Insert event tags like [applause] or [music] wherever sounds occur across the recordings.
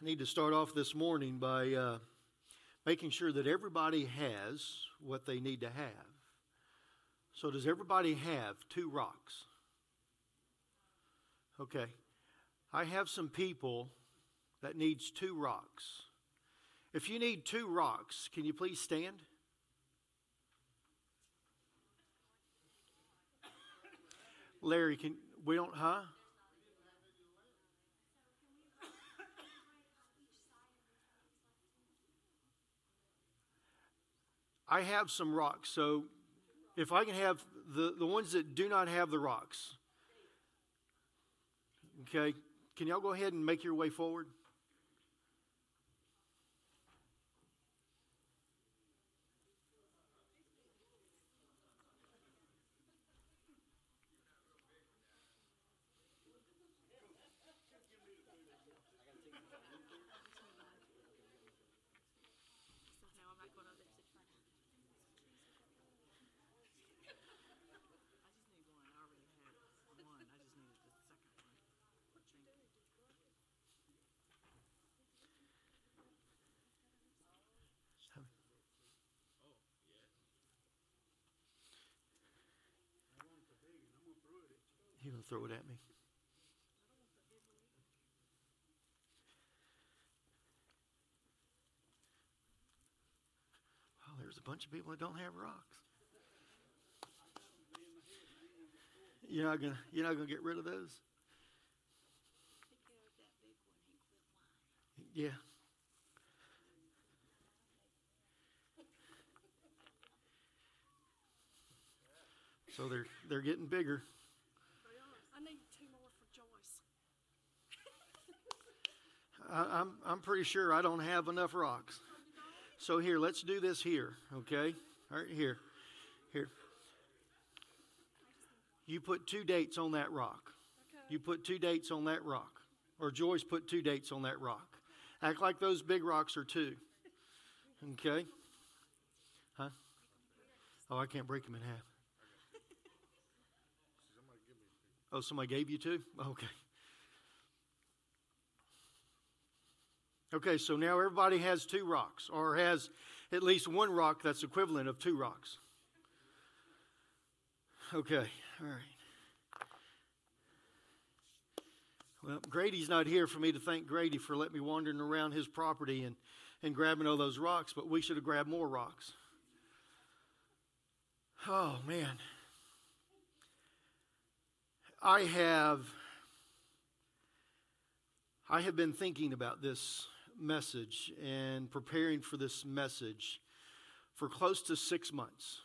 I need to start off this morning by uh, making sure that everybody has what they need to have. So, does everybody have two rocks? Okay. I have some people that needs two rocks. If you need two rocks, can you please stand? Larry, can we don't huh? I have some rocks, so if I can have the, the ones that do not have the rocks, okay, can y'all go ahead and make your way forward? Gonna throw it at me? Well, there's a bunch of people that don't have rocks. You're not gonna you're not gonna get rid of those? Yeah. So they're they're getting bigger. I need two more for Joyce. I, I'm I'm pretty sure I don't have enough rocks. So here, let's do this here, okay? All right, here, here. You put two dates on that rock. You put two dates on that rock, or Joyce put two dates on that rock. Act like those big rocks are two. Okay? Huh? Oh, I can't break them in half. [laughs] Oh, somebody gave you two? Oh, okay. Okay, so now everybody has two rocks, or has at least one rock that's equivalent of two rocks. Okay, all right. Well, Grady's not here for me to thank Grady for letting me wandering around his property and, and grabbing all those rocks, but we should have grabbed more rocks. Oh, man. I have I have been thinking about this message and preparing for this message for close to 6 months.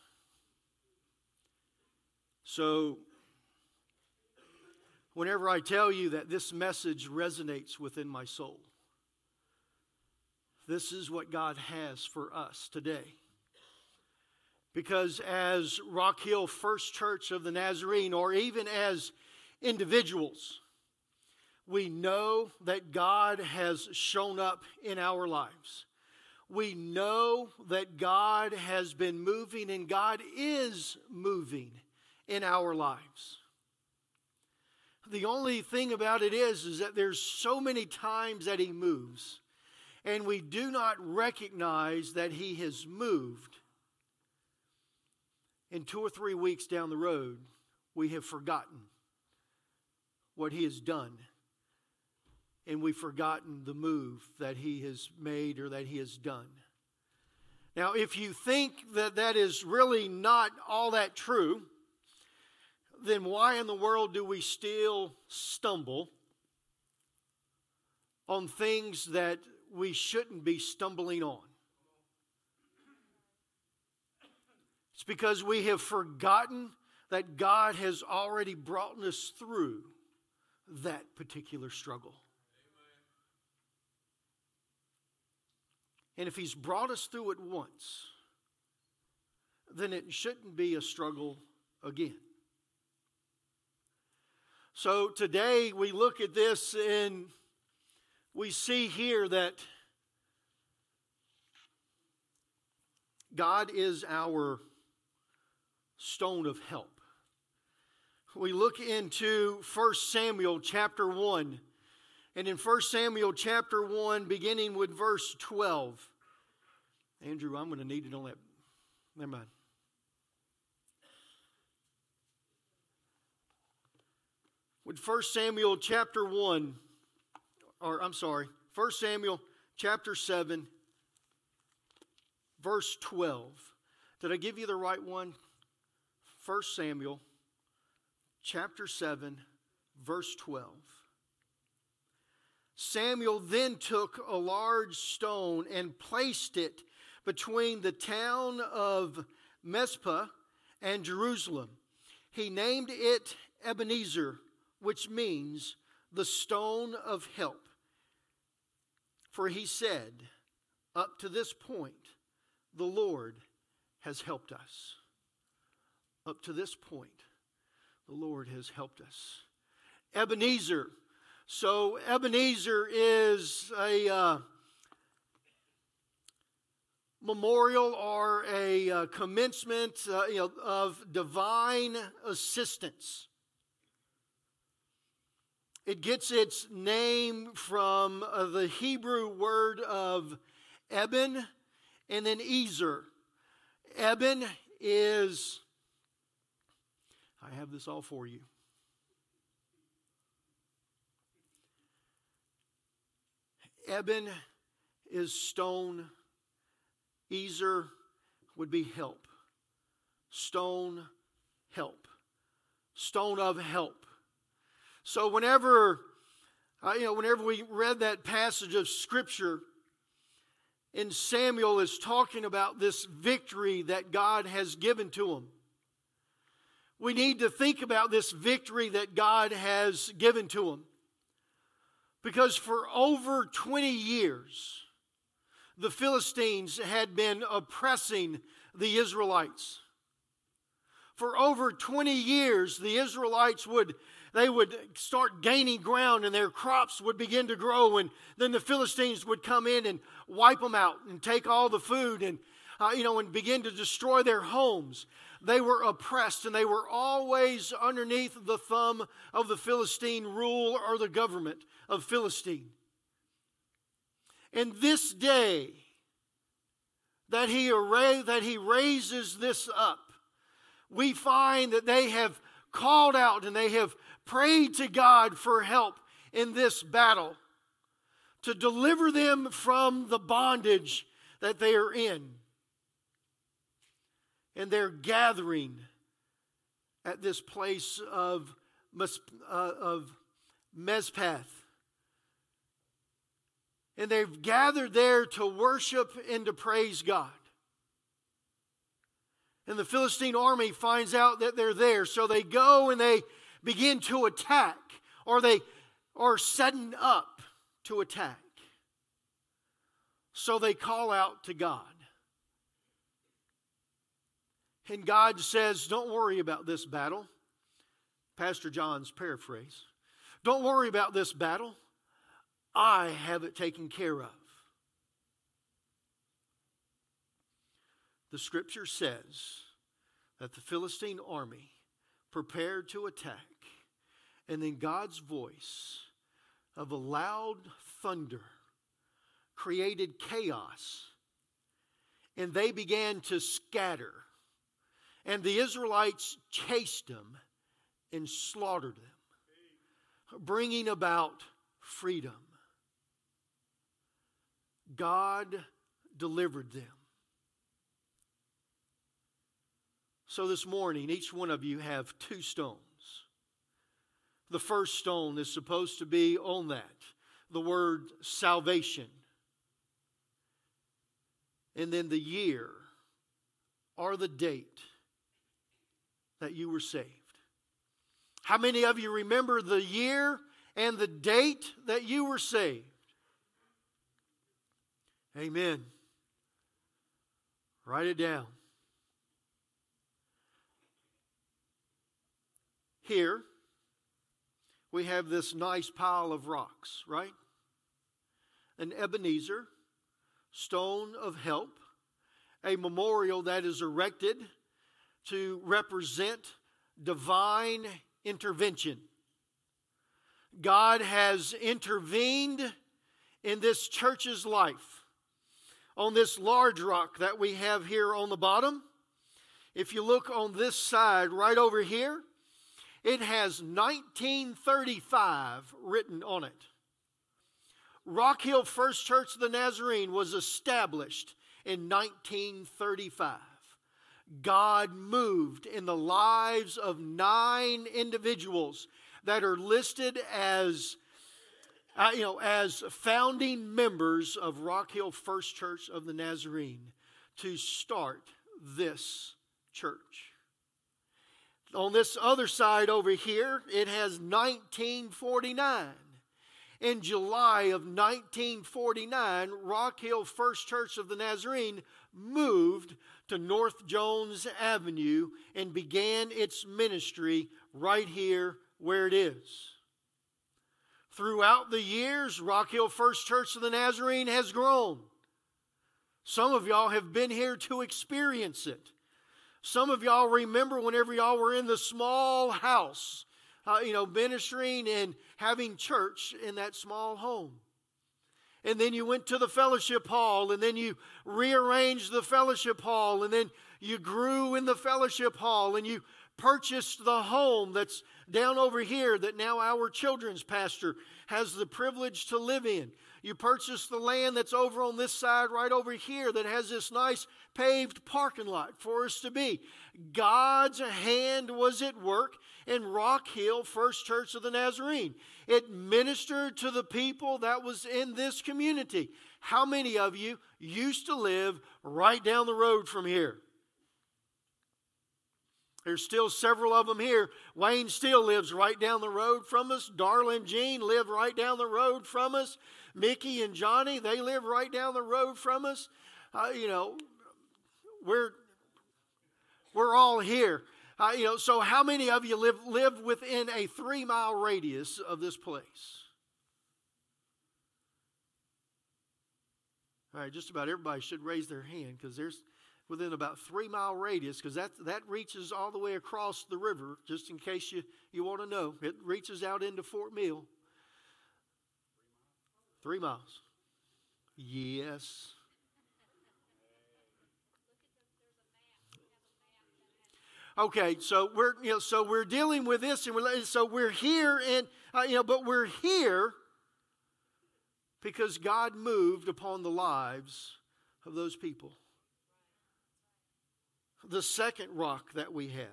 So whenever I tell you that this message resonates within my soul, this is what God has for us today. Because as Rock Hill First Church of the Nazarene, or even as individuals, we know that God has shown up in our lives. We know that God has been moving and God is moving in our lives. The only thing about it is is that there's so many times that he moves and we do not recognize that he has moved. In 2 or 3 weeks down the road, we have forgotten what he has done and we've forgotten the move that he has made or that he has done. Now, if you think that that is really not all that true, then why in the world do we still stumble on things that we shouldn't be stumbling on? It's because we have forgotten that God has already brought us through that particular struggle. And if He's brought us through it once, then it shouldn't be a struggle again. So today we look at this and we see here that God is our stone of help. We look into 1 Samuel chapter 1 And in 1 Samuel chapter 1, beginning with verse 12. Andrew, I'm going to need it on that. Never mind. With 1 Samuel chapter 1, or I'm sorry, 1 Samuel chapter 7, verse 12. Did I give you the right one? 1 Samuel chapter 7, verse 12. Samuel then took a large stone and placed it between the town of Mizpah and Jerusalem. He named it Ebenezer, which means the stone of help. For he said, Up to this point, the Lord has helped us. Up to this point, the Lord has helped us. Ebenezer. So, Ebenezer is a uh, memorial or a uh, commencement uh, you know, of divine assistance. It gets its name from uh, the Hebrew word of Eben and then Ezer. Eben is, I have this all for you. Eben is stone, Ezer would be help. Stone, help. Stone of help. So whenever, uh, you know, whenever we read that passage of Scripture, and Samuel is talking about this victory that God has given to him. We need to think about this victory that God has given to him. Because for over 20 years, the Philistines had been oppressing the Israelites. For over 20 years, the Israelites would they would start gaining ground and their crops would begin to grow. And then the Philistines would come in and wipe them out and take all the food and, uh, you know, and begin to destroy their homes. They were oppressed and they were always underneath the thumb of the Philistine rule or the government of Philistine. And this day that he, array, that he raises this up, we find that they have called out and they have prayed to God for help in this battle to deliver them from the bondage that they are in. And they're gathering at this place of, uh, of Mezpath. And they've gathered there to worship and to praise God. And the Philistine army finds out that they're there. So they go and they begin to attack, or they are setting up to attack. So they call out to God. And God says, Don't worry about this battle. Pastor John's paraphrase. Don't worry about this battle. I have it taken care of. The scripture says that the Philistine army prepared to attack, and then God's voice of a loud thunder created chaos, and they began to scatter. And the Israelites chased them and slaughtered them, bringing about freedom. God delivered them. So this morning, each one of you have two stones. The first stone is supposed to be on that, the word salvation. And then the year or the date that you were saved. How many of you remember the year and the date that you were saved? Amen. Write it down. Here, we have this nice pile of rocks, right? An Ebenezer, stone of help, a memorial that is erected to represent divine intervention. God has intervened in this church's life on this large rock that we have here on the bottom. If you look on this side right over here, it has 1935 written on it. Rock Hill First Church of the Nazarene was established in 1935. God moved in the lives of nine individuals that are listed as uh, you know, as founding members of Rock Hill First Church of the Nazarene to start this church. On this other side over here, it has 1949. In July of 1949, Rock Hill First Church of the Nazarene moved to North Jones Avenue and began its ministry right here where it is. Throughout the years, Rock Hill First Church of the Nazarene has grown. Some of y'all have been here to experience it. Some of y'all remember whenever y'all were in the small house, uh, you know, ministering and having church in that small home. And then you went to the fellowship hall, and then you rearranged the fellowship hall, and then you grew in the fellowship hall, and you purchased the home that's down over here that now our children's pastor has the privilege to live in. You purchased the land that's over on this side, right over here, that has this nice paved parking lot for us to be. God's hand was at work in Rock Hill First Church of the Nazarene. It ministered to the people that was in this community. How many of you used to live right down the road from here? There's still several of them here. Wayne still lives right down the road from us. Darla and Jean live right down the road from us. Mickey and Johnny, they live right down the road from us. Uh, you know, we're we're all here. Uh, you know, so how many of you live live within a three mile radius of this place? All right, just about everybody should raise their hand because there's within about three mile radius because that, that reaches all the way across the river, just in case you, you want to know. It reaches out into Fort Mill. Three miles. Yes. Okay, so we're you know so we're dealing with this, and we're, so we're here, and uh, you know, but we're here because God moved upon the lives of those people. The second rock that we have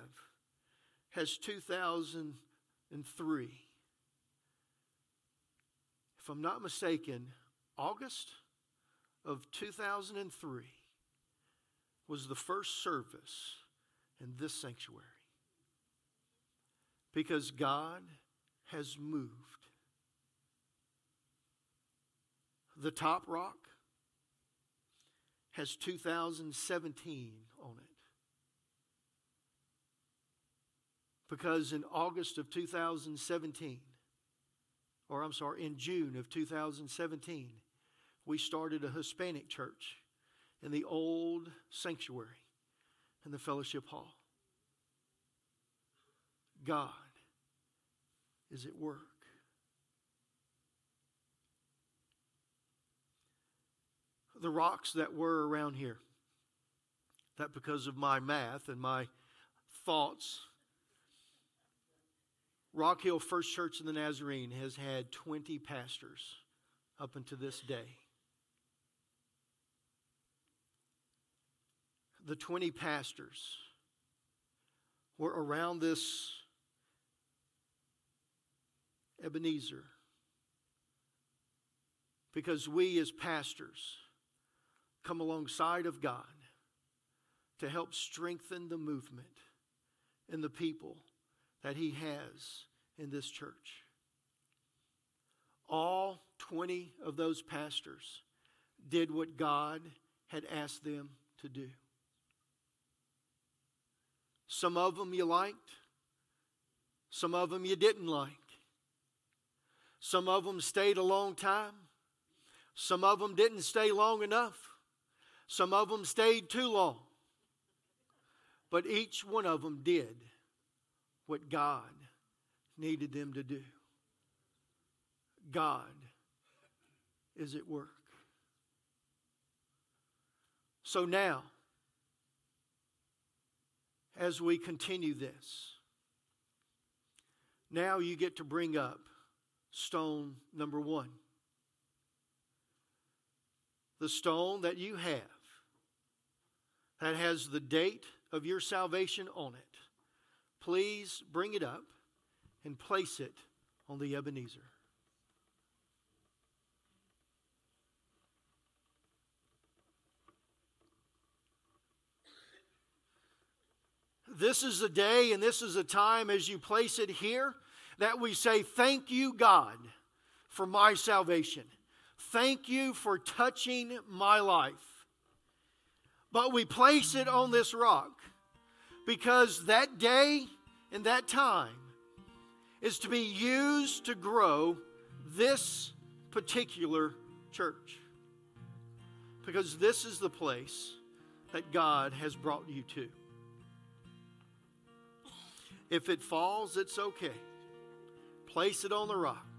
has 2003. If I'm not mistaken, August of 2003 was the first service in this sanctuary. Because God has moved. The top rock has 2017 on it. Because in August of 2017, or I'm sorry, in June of 2017, we started a Hispanic church in the old sanctuary in the fellowship hall. God is at work. The rocks that were around here, that because of my math and my thoughts Rock Hill First Church of the Nazarene has had 20 pastors up until this day. The 20 pastors were around this Ebenezer because we as pastors come alongside of God to help strengthen the movement and the people that he has in this church. All 20 of those pastors did what God had asked them to do. Some of them you liked, some of them you didn't like. Some of them stayed a long time, some of them didn't stay long enough, some of them stayed too long. But each one of them did what God needed them to do. God is at work. So now, as we continue this, now you get to bring up stone number one. The stone that you have that has the date of your salvation on it. Please bring it up and place it on the Ebenezer. This is a day and this is a time as you place it here that we say, Thank you, God, for my salvation. Thank you for touching my life. But we place it on this rock because that day and that time is to be used to grow this particular church. Because this is the place that God has brought you to. If it falls, it's okay. Place it on the rock.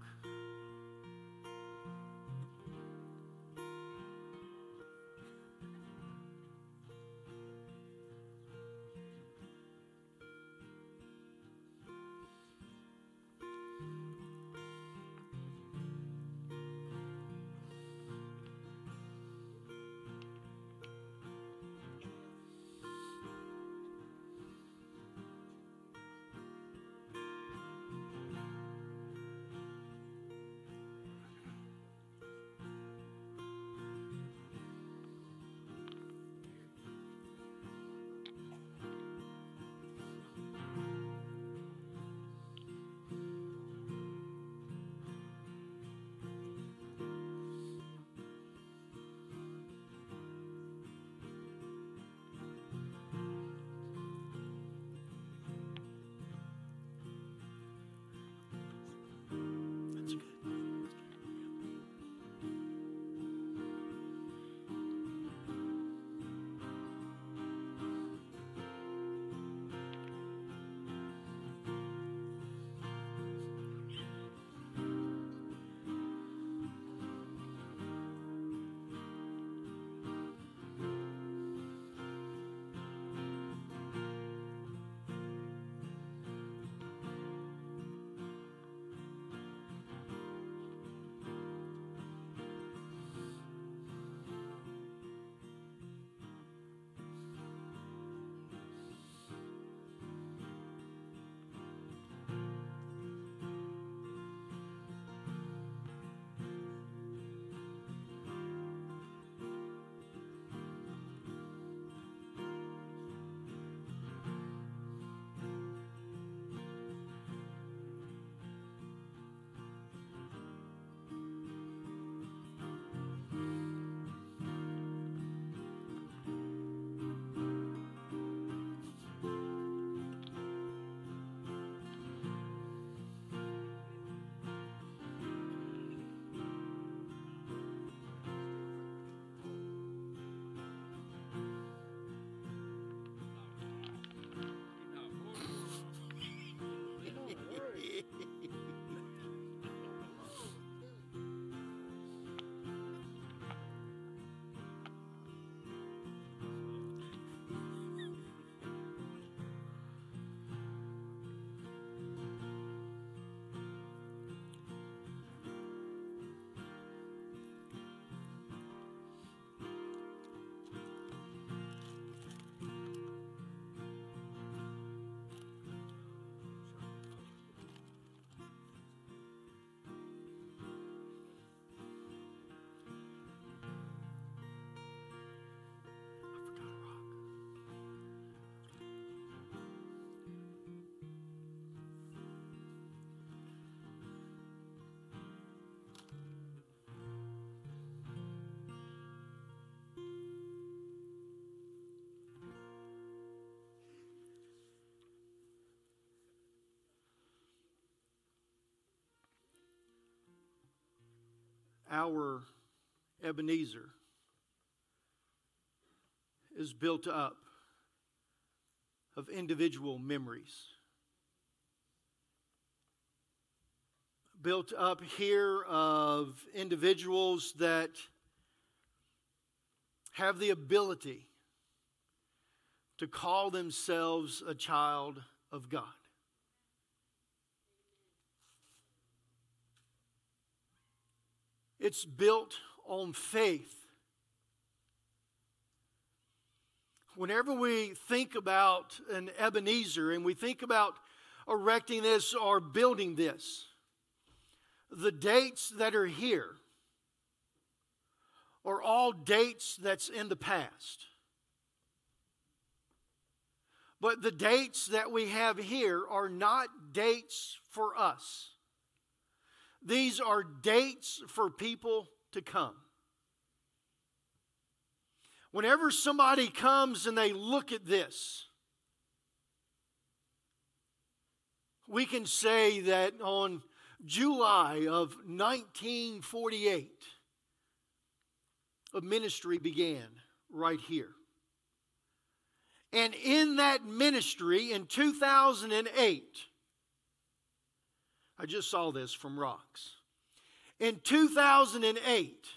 Our Ebenezer is built up of individual memories, built up here of individuals that have the ability to call themselves a child of God. It's built on faith. Whenever we think about an Ebenezer and we think about erecting this or building this, the dates that are here are all dates that's in the past. But the dates that we have here are not dates for us. These are dates for people to come. Whenever somebody comes and they look at this, we can say that on July of 1948, a ministry began right here. And in that ministry in 2008, I just saw this from Rocks. In 2008,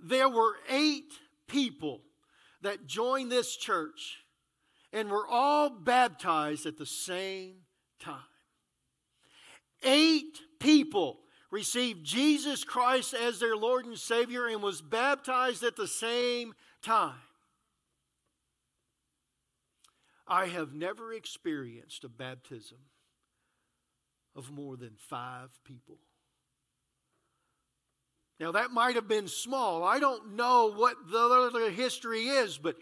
there were eight people that joined this church and were all baptized at the same time. Eight people received Jesus Christ as their Lord and Savior and was baptized at the same time. I have never experienced a baptism of more than five people. Now, that might have been small. I don't know what the history is, but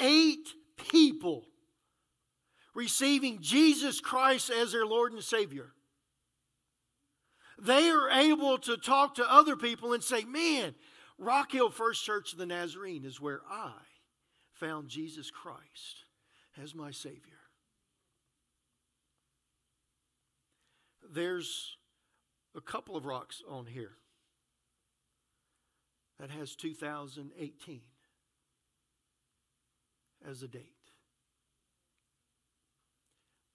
eight people receiving Jesus Christ as their Lord and Savior. They are able to talk to other people and say, Man, Rock Hill First Church of the Nazarene is where I found Jesus Christ as my Savior. There's a couple of rocks on here that has 2018 as a date.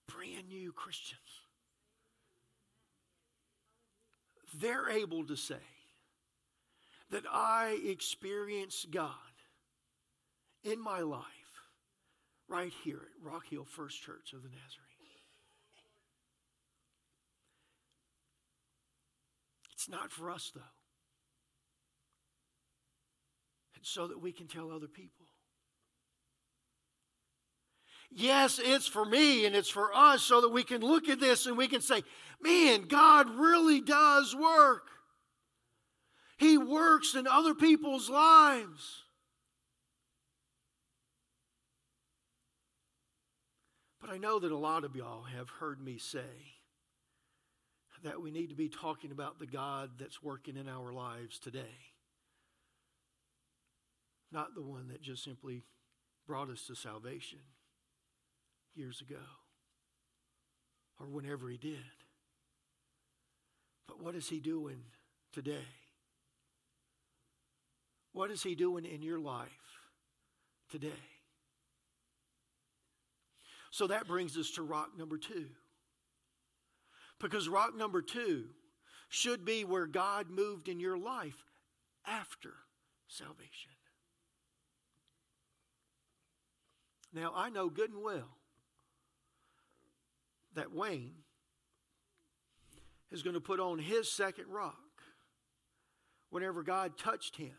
Brand new Christians. They're able to say that I experienced God in my life right here at Rock Hill First Church of the Nazarene. It's not for us, though. It's so that we can tell other people. Yes, it's for me and it's for us so that we can look at this and we can say, man, God really does work. He works in other people's lives. But I know that a lot of y'all have heard me say that we need to be talking about the God that's working in our lives today, not the one that just simply brought us to salvation years ago or whenever He did. But what is He doing today? What is He doing in your life today? So that brings us to rock number two. Because rock number two should be where God moved in your life after salvation. Now, I know good and well that Wayne is going to put on his second rock whenever God touched him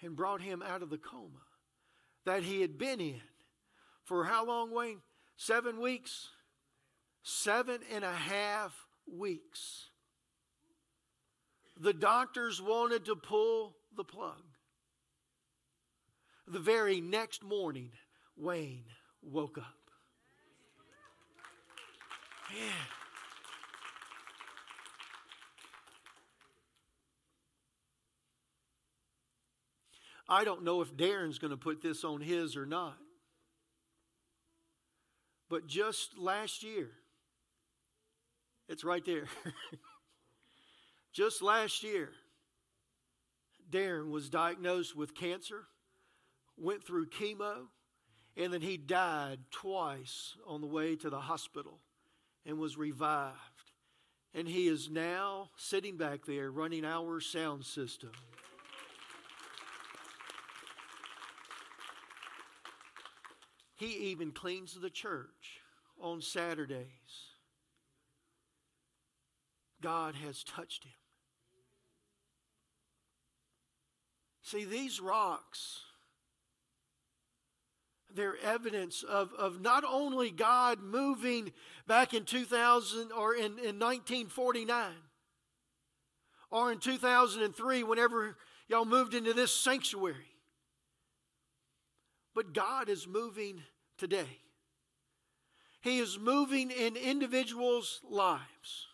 and brought him out of the coma that he had been in for how long, Wayne? Seven weeks? Seven and a half weeks. The doctors wanted to pull the plug. The very next morning, Wayne woke up. Yeah. I don't know if Darren's going to put this on his or not. But just last year, it's right there. [laughs] just last year, Darren was diagnosed with cancer, went through chemo, and then he died twice on the way to the hospital and was revived And he is now sitting back there running our sound system. He even cleans the church on Saturdays. God has touched him. See, these rocks, they're evidence of, of not only God moving back in 2000 or in, in 1949 or in 2003 whenever y'all moved into this sanctuary, but God is moving today. He is moving in individuals' lives.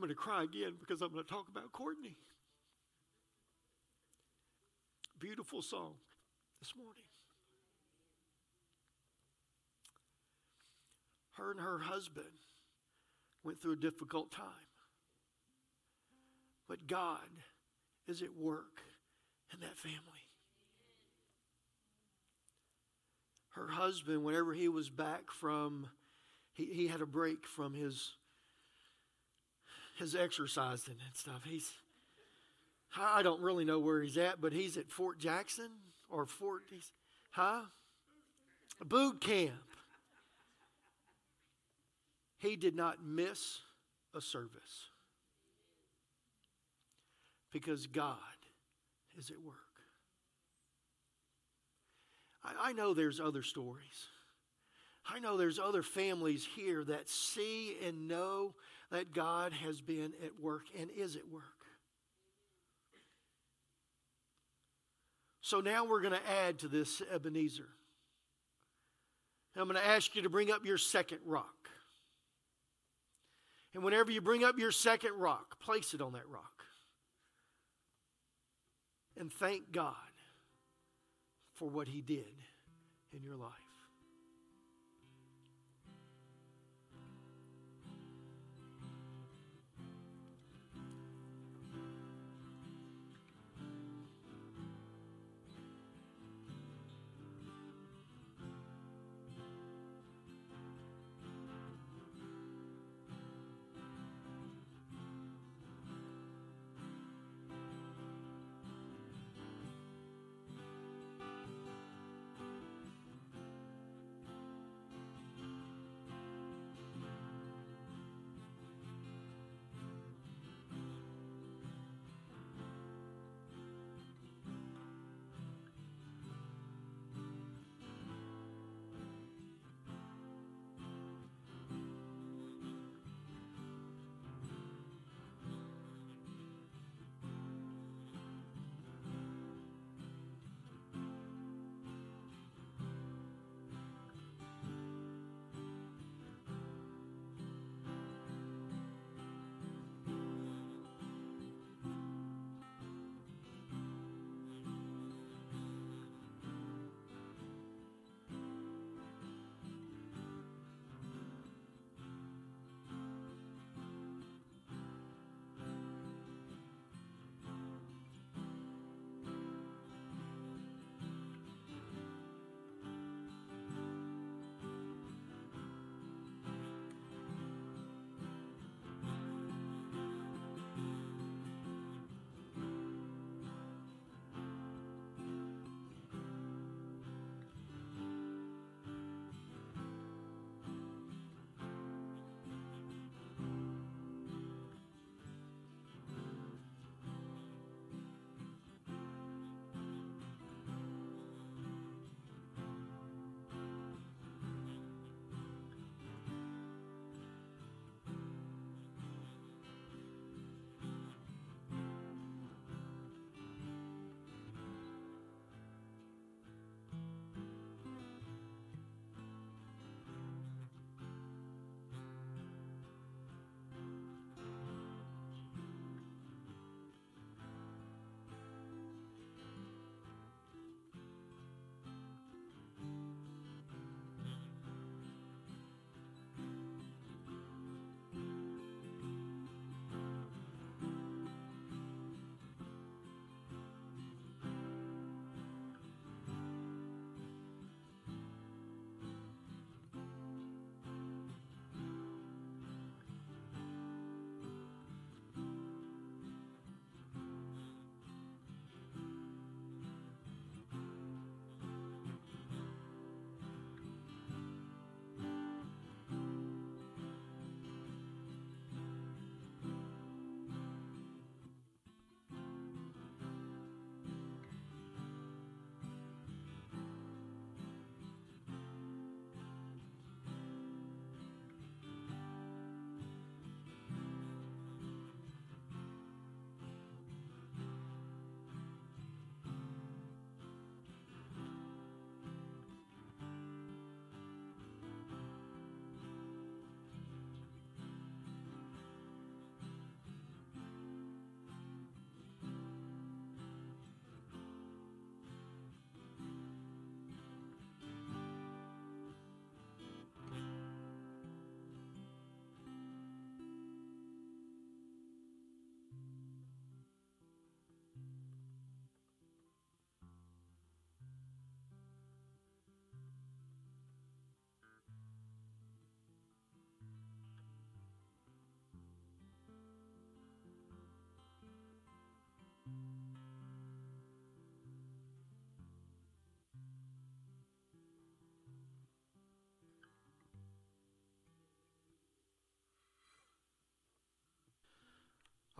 I'm going to cry again because I'm going to talk about Courtney. Beautiful song this morning. Her and her husband went through a difficult time. But God is at work in that family. Her husband, whenever he was back from, he, he had a break from his his exercising that stuff. He's I don't really know where he's at, but he's at Fort Jackson or Fort he's, huh? Boot camp. He did not miss a service because God is at work. I, I know there's other stories. I know there's other families here that see and know that God has been at work and is at work. So now we're going to add to this Ebenezer. I'm going to ask you to bring up your second rock. And whenever you bring up your second rock, place it on that rock and thank God for what He did in your life.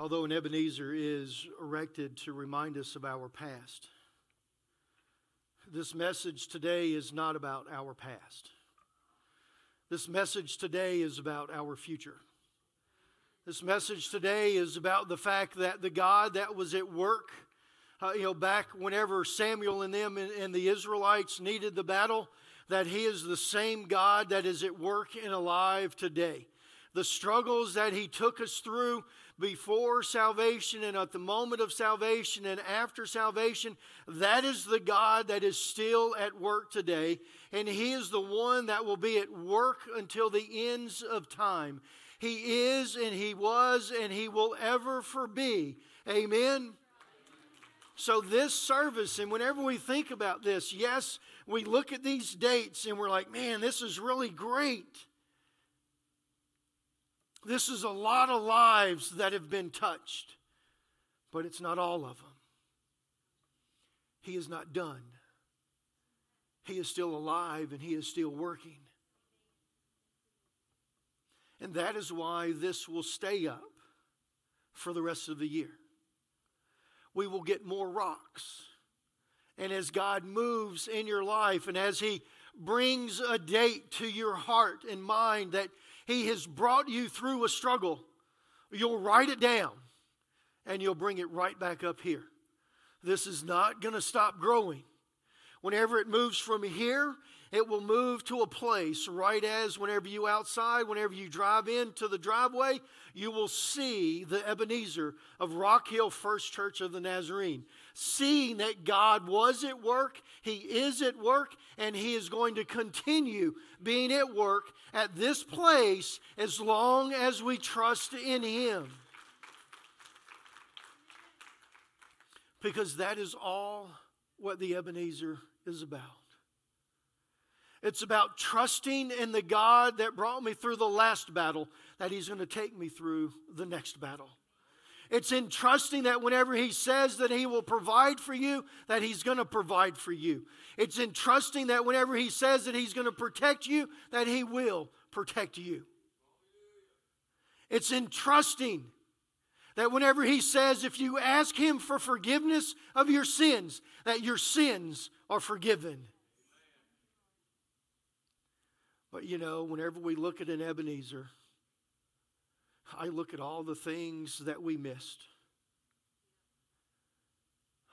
Although an Ebenezer is erected to remind us of our past, this message today is not about our past. This message today is about our future. This message today is about the fact that the God that was at work, uh, you know, back whenever Samuel and them and, and the Israelites needed the battle, that He is the same God that is at work and alive today. The struggles that He took us through before salvation and at the moment of salvation and after salvation, that is the God that is still at work today. And He is the one that will be at work until the ends of time. He is and He was and He will ever for be. Amen. So, this service, and whenever we think about this, yes, we look at these dates and we're like, man, this is really great. This is a lot of lives that have been touched, but it's not all of them. He is not done. He is still alive and he is still working. And that is why this will stay up for the rest of the year. We will get more rocks. And as God moves in your life and as He brings a date to your heart and mind that He has brought you through a struggle, you'll write it down and you'll bring it right back up here. This is not going to stop growing. Whenever it moves from here, it will move to a place right as whenever you outside, whenever you drive into the driveway, you will see the Ebenezer of Rock Hill First Church of the Nazarene. Seeing that God was at work, He is at work, and He is going to continue being at work at this place as long as we trust in Him. Because that is all what the Ebenezer is about. It's about trusting in the God that brought me through the last battle, that He's going to take me through the next battle. It's in trusting that whenever He says that He will provide for you, that He's going to provide for you. It's in trusting that whenever He says that He's going to protect you, that He will protect you. It's in trusting that whenever He says, if you ask Him for forgiveness of your sins, that your sins are forgiven. But you know, whenever we look at an Ebenezer, I look at all the things that we missed.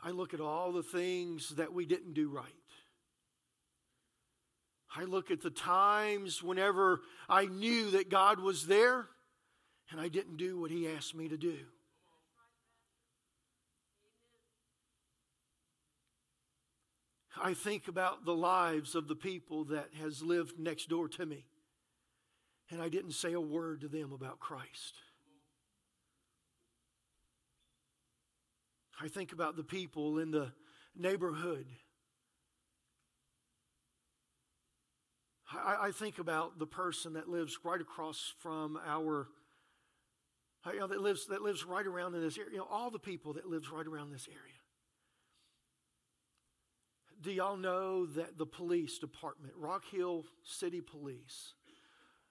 I look at all the things that we didn't do right. I look at the times whenever I knew that God was there and I didn't do what He asked me to do. I think about the lives of the people that has lived next door to me. And I didn't say a word to them about Christ. I think about the people in the neighborhood. I, I think about the person that lives right across from our, uh, you know, that lives that lives right around in this area. You know, all the people that lives right around this area. Do y'all know that the police department, Rock Hill City Police,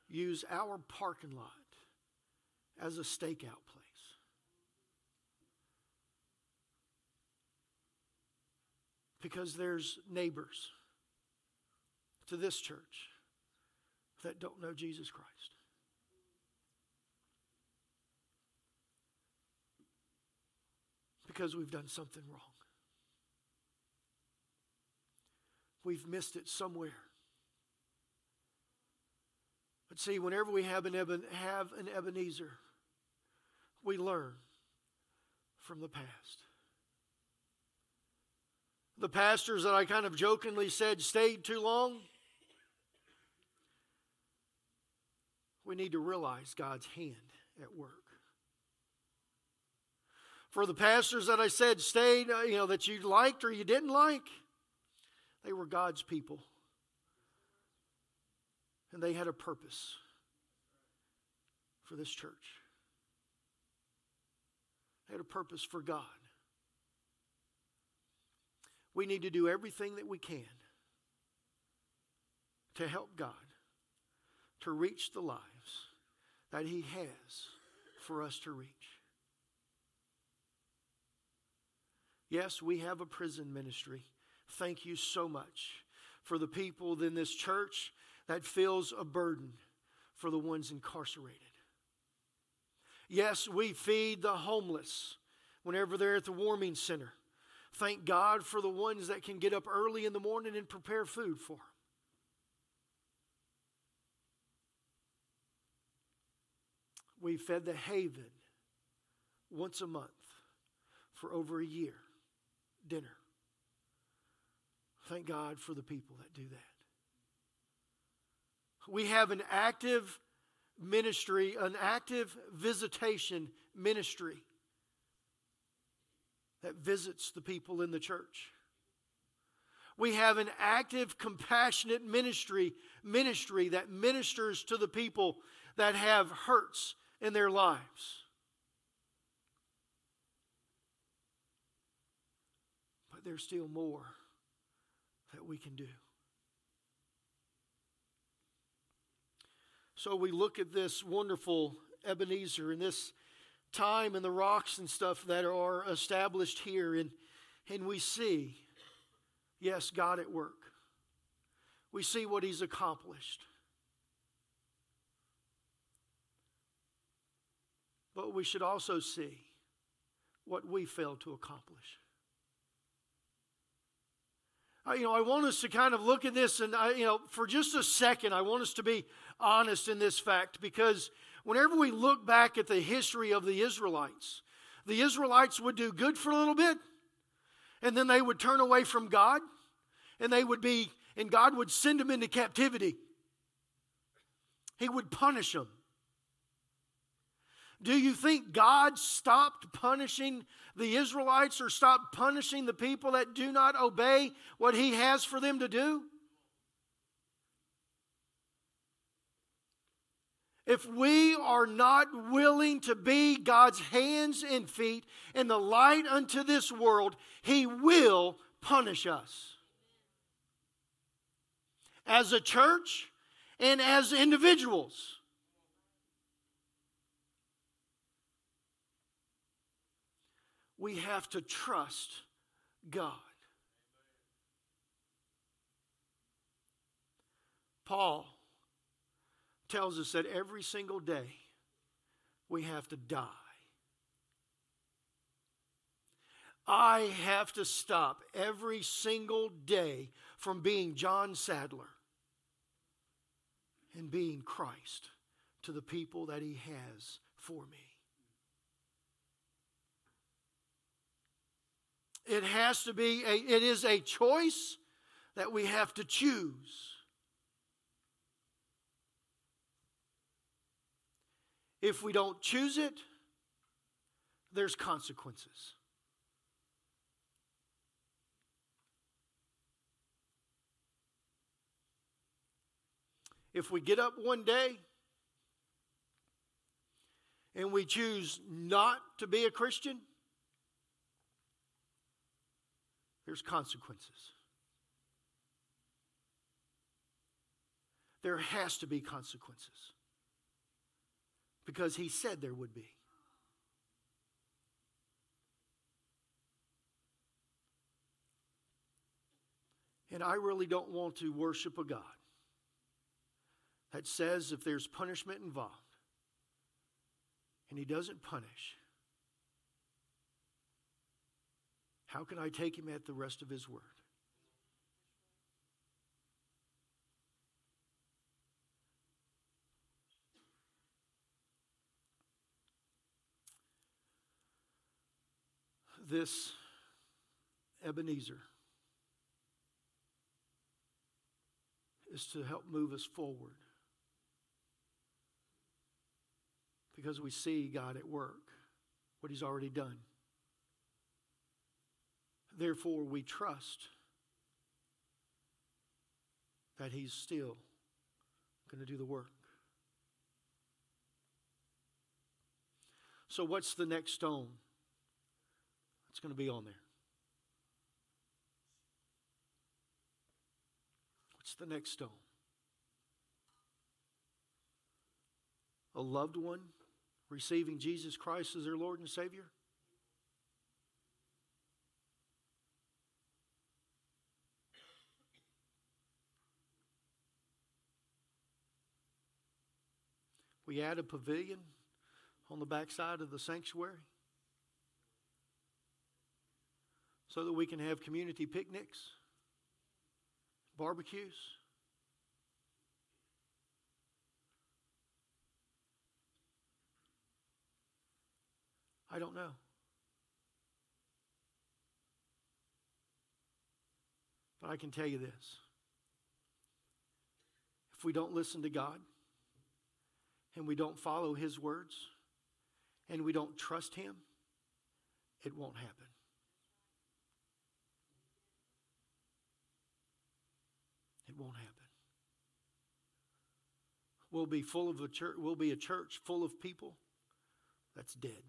use our parking lot as a stakeout place? Because there's neighbors to this church that don't know Jesus Christ. Because we've done something wrong. We've missed it somewhere. But see, whenever we have an, Eben, have an Ebenezer, we learn from the past. The pastors that I kind of jokingly said stayed too long, we need to realize God's hand at work. For the pastors that I said stayed, uh, you know, that you liked or you didn't like, they were God's people. And they had a purpose for this church. They had a purpose for God. We need to do everything that we can to help God to reach the lives that He has for us to reach. Yes, we have a prison ministry. Thank you so much for the people in this church that feels a burden for the ones incarcerated. Yes, we feed the homeless whenever they're at the warming center. Thank God for the ones that can get up early in the morning and prepare food for them. We fed the Haven once a month for over a year dinner. Thank God for the people that do that. We have an active ministry, an active visitation ministry that visits the people in the church. We have an active, compassionate ministry, ministry that ministers to the people that have hurts in their lives. But there's still more that we can do. So we look at this wonderful Ebenezer and this time and the rocks and stuff that are established here, and, and we see, yes, God at work. We see what He's accomplished. But we should also see what we failed to accomplish. I, you know, I want us to kind of look at this, and I, you know, for just a second, I want us to be honest in this fact because whenever we look back at the history of the Israelites, the Israelites would do good for a little bit, and then they would turn away from God, and they would be, and God would send them into captivity. He would punish them. Do you think God stopped punishing the Israelites or stopped punishing the people that do not obey what He has for them to do? If we are not willing to be God's hands and feet and the light unto this world, He will punish us. As a church and as individuals. We have to trust God. Paul tells us that every single day we have to die. I have to stop every single day from being John Sadler and being Christ to the people that He has for me. It has to be a, it is a choice that we have to choose. If we don't choose it, there's consequences. If we get up one day and we choose not to be a Christian, there's consequences. There has to be consequences because he said there would be. And I really don't want to worship a God that says if there's punishment involved and he doesn't punish, how can I take him at the rest of his word? this Ebenezer is to help move us forward. Because we see God at work, what He's already done. Therefore, we trust that He's still going to do the work. So, what's the next stone? It's going to be on there. What's the next stone? A loved one receiving Jesus Christ as their Lord and Savior? We add a pavilion on the backside of the sanctuary so that we can have community picnics, barbecues. I don't know. But I can tell you this if we don't listen to God and we don't follow His words and we don't trust Him, it won't happen. It won't happen. We'll be full of a church, we'll be a church full of people that's dead.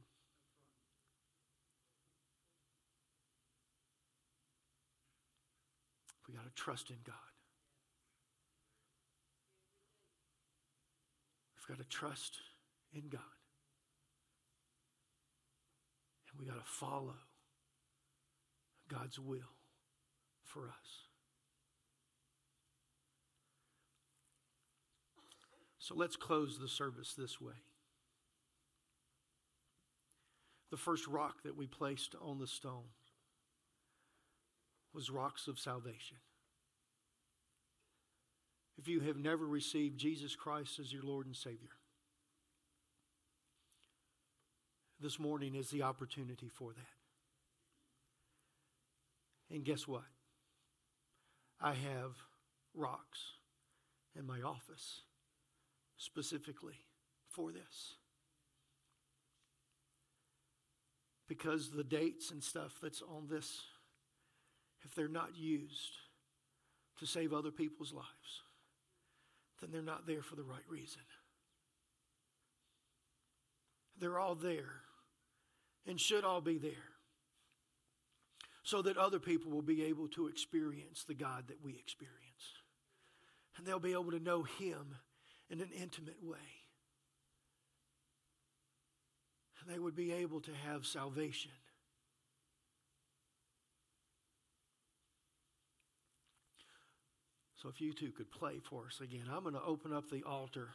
We got to trust in God. We've got to trust in God. And we got to follow God's will for us. So let's close the service this way. The first rock that we placed on the stone was rocks of salvation. If you have never received Jesus Christ as your Lord and Savior, this morning is the opportunity for that. And guess what? I have rocks in my office specifically for this. Because the dates and stuff that's on this, if they're not used to save other people's lives, then they're not there for the right reason. They're all there and should all be there so that other people will be able to experience the God that we experience. And they'll be able to know Him in an intimate way. And they would be able to have salvation. So if you two could play for us again, I'm going to open up the altar.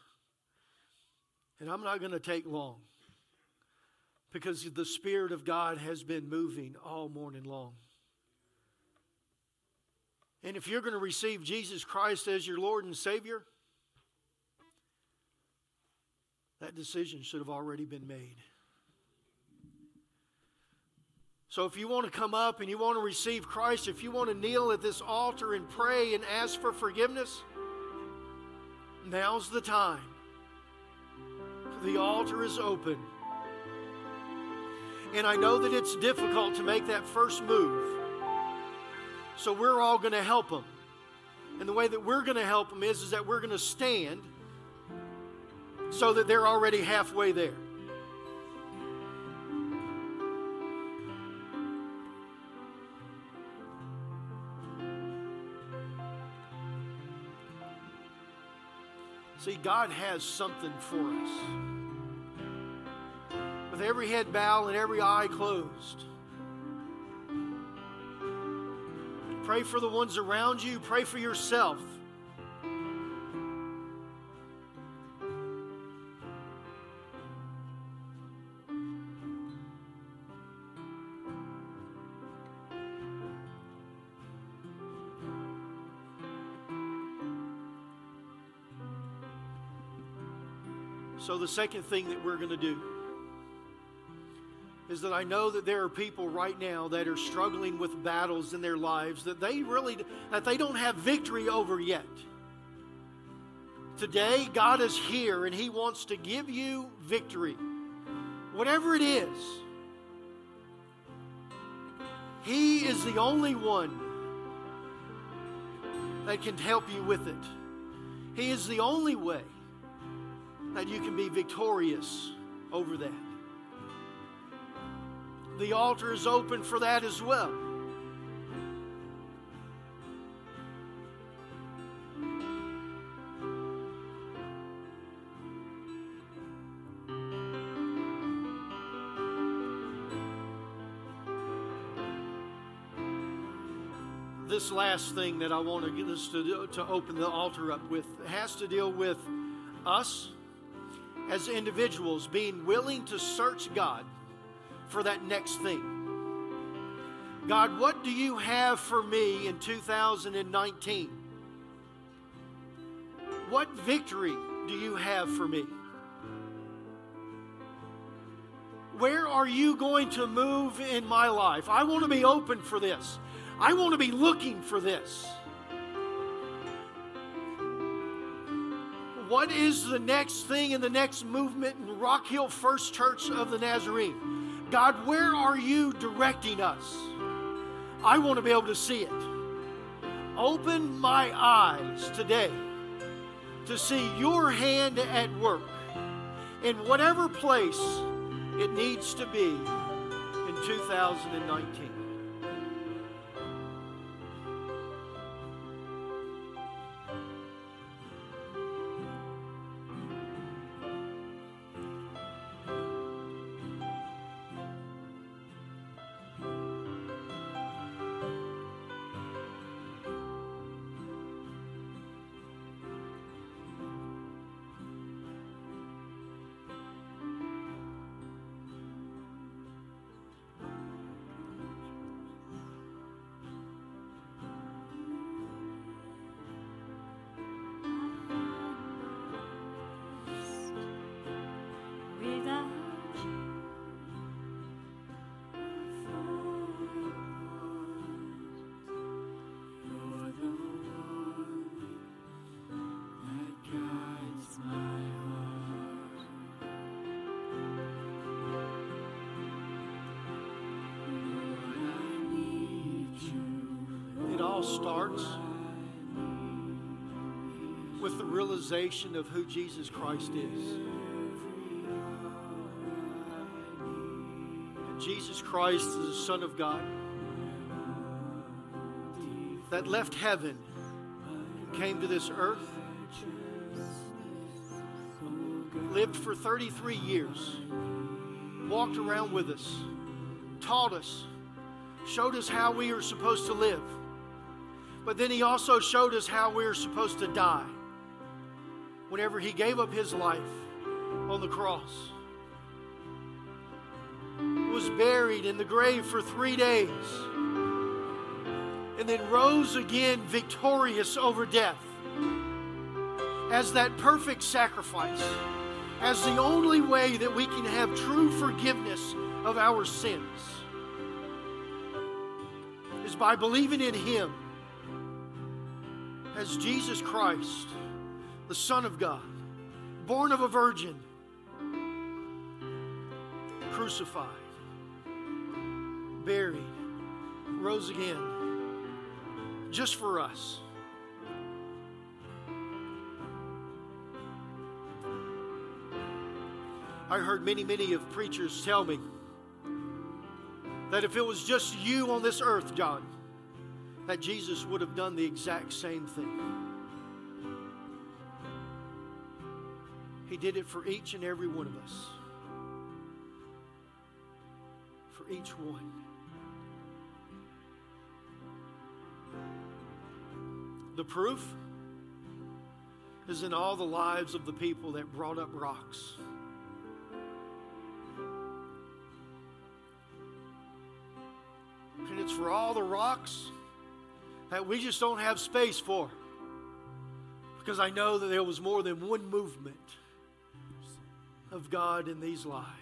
And I'm not going to take long because the Spirit of God has been moving all morning long. And if you're going to receive Jesus Christ as your Lord and Savior, that decision should have already been made. So, if you want to come up and you want to receive Christ, if you want to kneel at this altar and pray and ask for forgiveness, now's the time. The altar is open. And I know that it's difficult to make that first move. So, we're all going to help them. And the way that we're going to help them is, is that we're going to stand so that they're already halfway there. See, God has something for us. With every head bowed and every eye closed. Pray for the ones around you, pray for yourself. So, the second thing that we're going to do is that I know that there are people right now that are struggling with battles in their lives that they really that they don't have victory over yet. Today God is here and he wants to give you victory. Whatever it is. He is the only one that can help you with it. He is the only way that you can be victorious over that. The altar is open for that as well. This last thing that I want to get us to, to open the altar up with has to deal with us as individuals being willing to search God for that next thing. God, what do you have for me in 2019? What victory do you have for me? Where are you going to move in my life? I want to be open for this. I want to be looking for this. What is the next thing in the next movement in Rock Hill First Church of the Nazarene? God, where are you directing us? I want to be able to see it. Open my eyes today to see your hand at work in whatever place it needs to be in 2019. All starts with the realization of who Jesus Christ is. Jesus Christ is the Son of God that left heaven and came to this earth, lived for 33 years, walked around with us, taught us, showed us how we are supposed to live. But then he also showed us how we are supposed to die whenever he gave up his life on the cross. Was buried in the grave for three days and then rose again victorious over death as that perfect sacrifice, as the only way that we can have true forgiveness of our sins is by believing in Him as Jesus Christ, the Son of God, born of a virgin, crucified, buried, rose again, just for us. I heard many, many of preachers tell me that if it was just you on this earth, John, that Jesus would have done the exact same thing. He did it for each and every one of us. For each one. The proof is in all the lives of the people that brought up rocks. And it's for all the rocks that we just don't have space for. Because I know that there was more than one movement of God in these lives.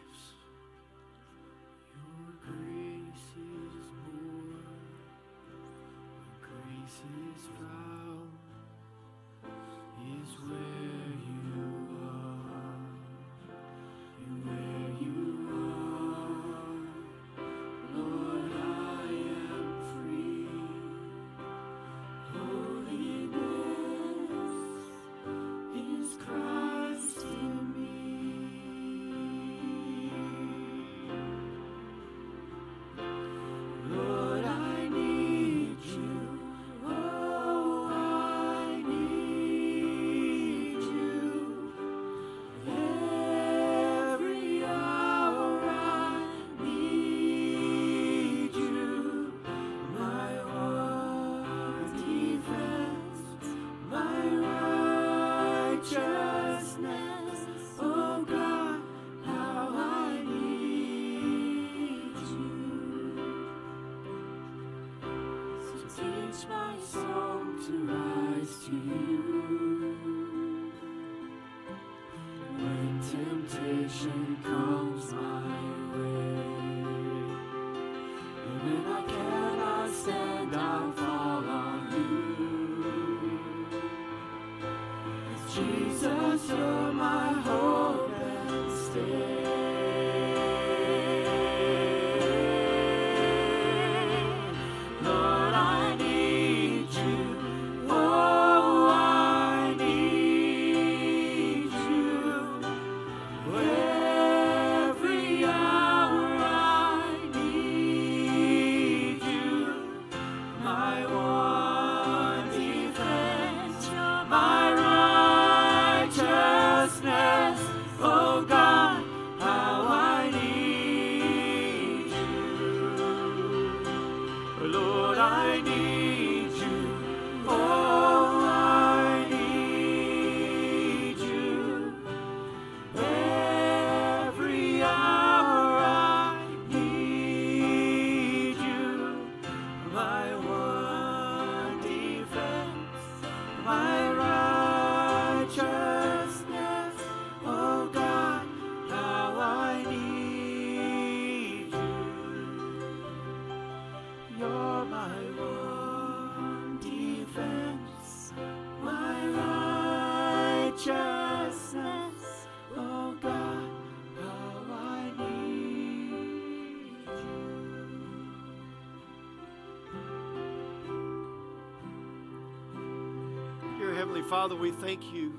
Father, we thank you.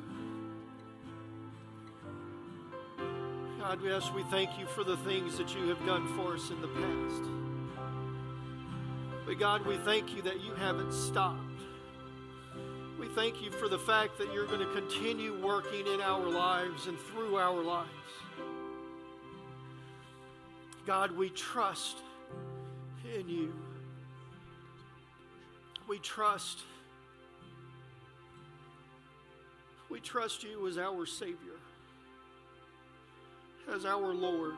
God, yes, we thank you for the things that you have done for us in the past. God, we thank you that you haven't stopped. We thank you for the fact that you're going to continue working in our lives and through our lives. God, we trust in you. We trust. We trust you as our Savior, as our Lord.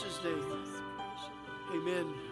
Name, amen.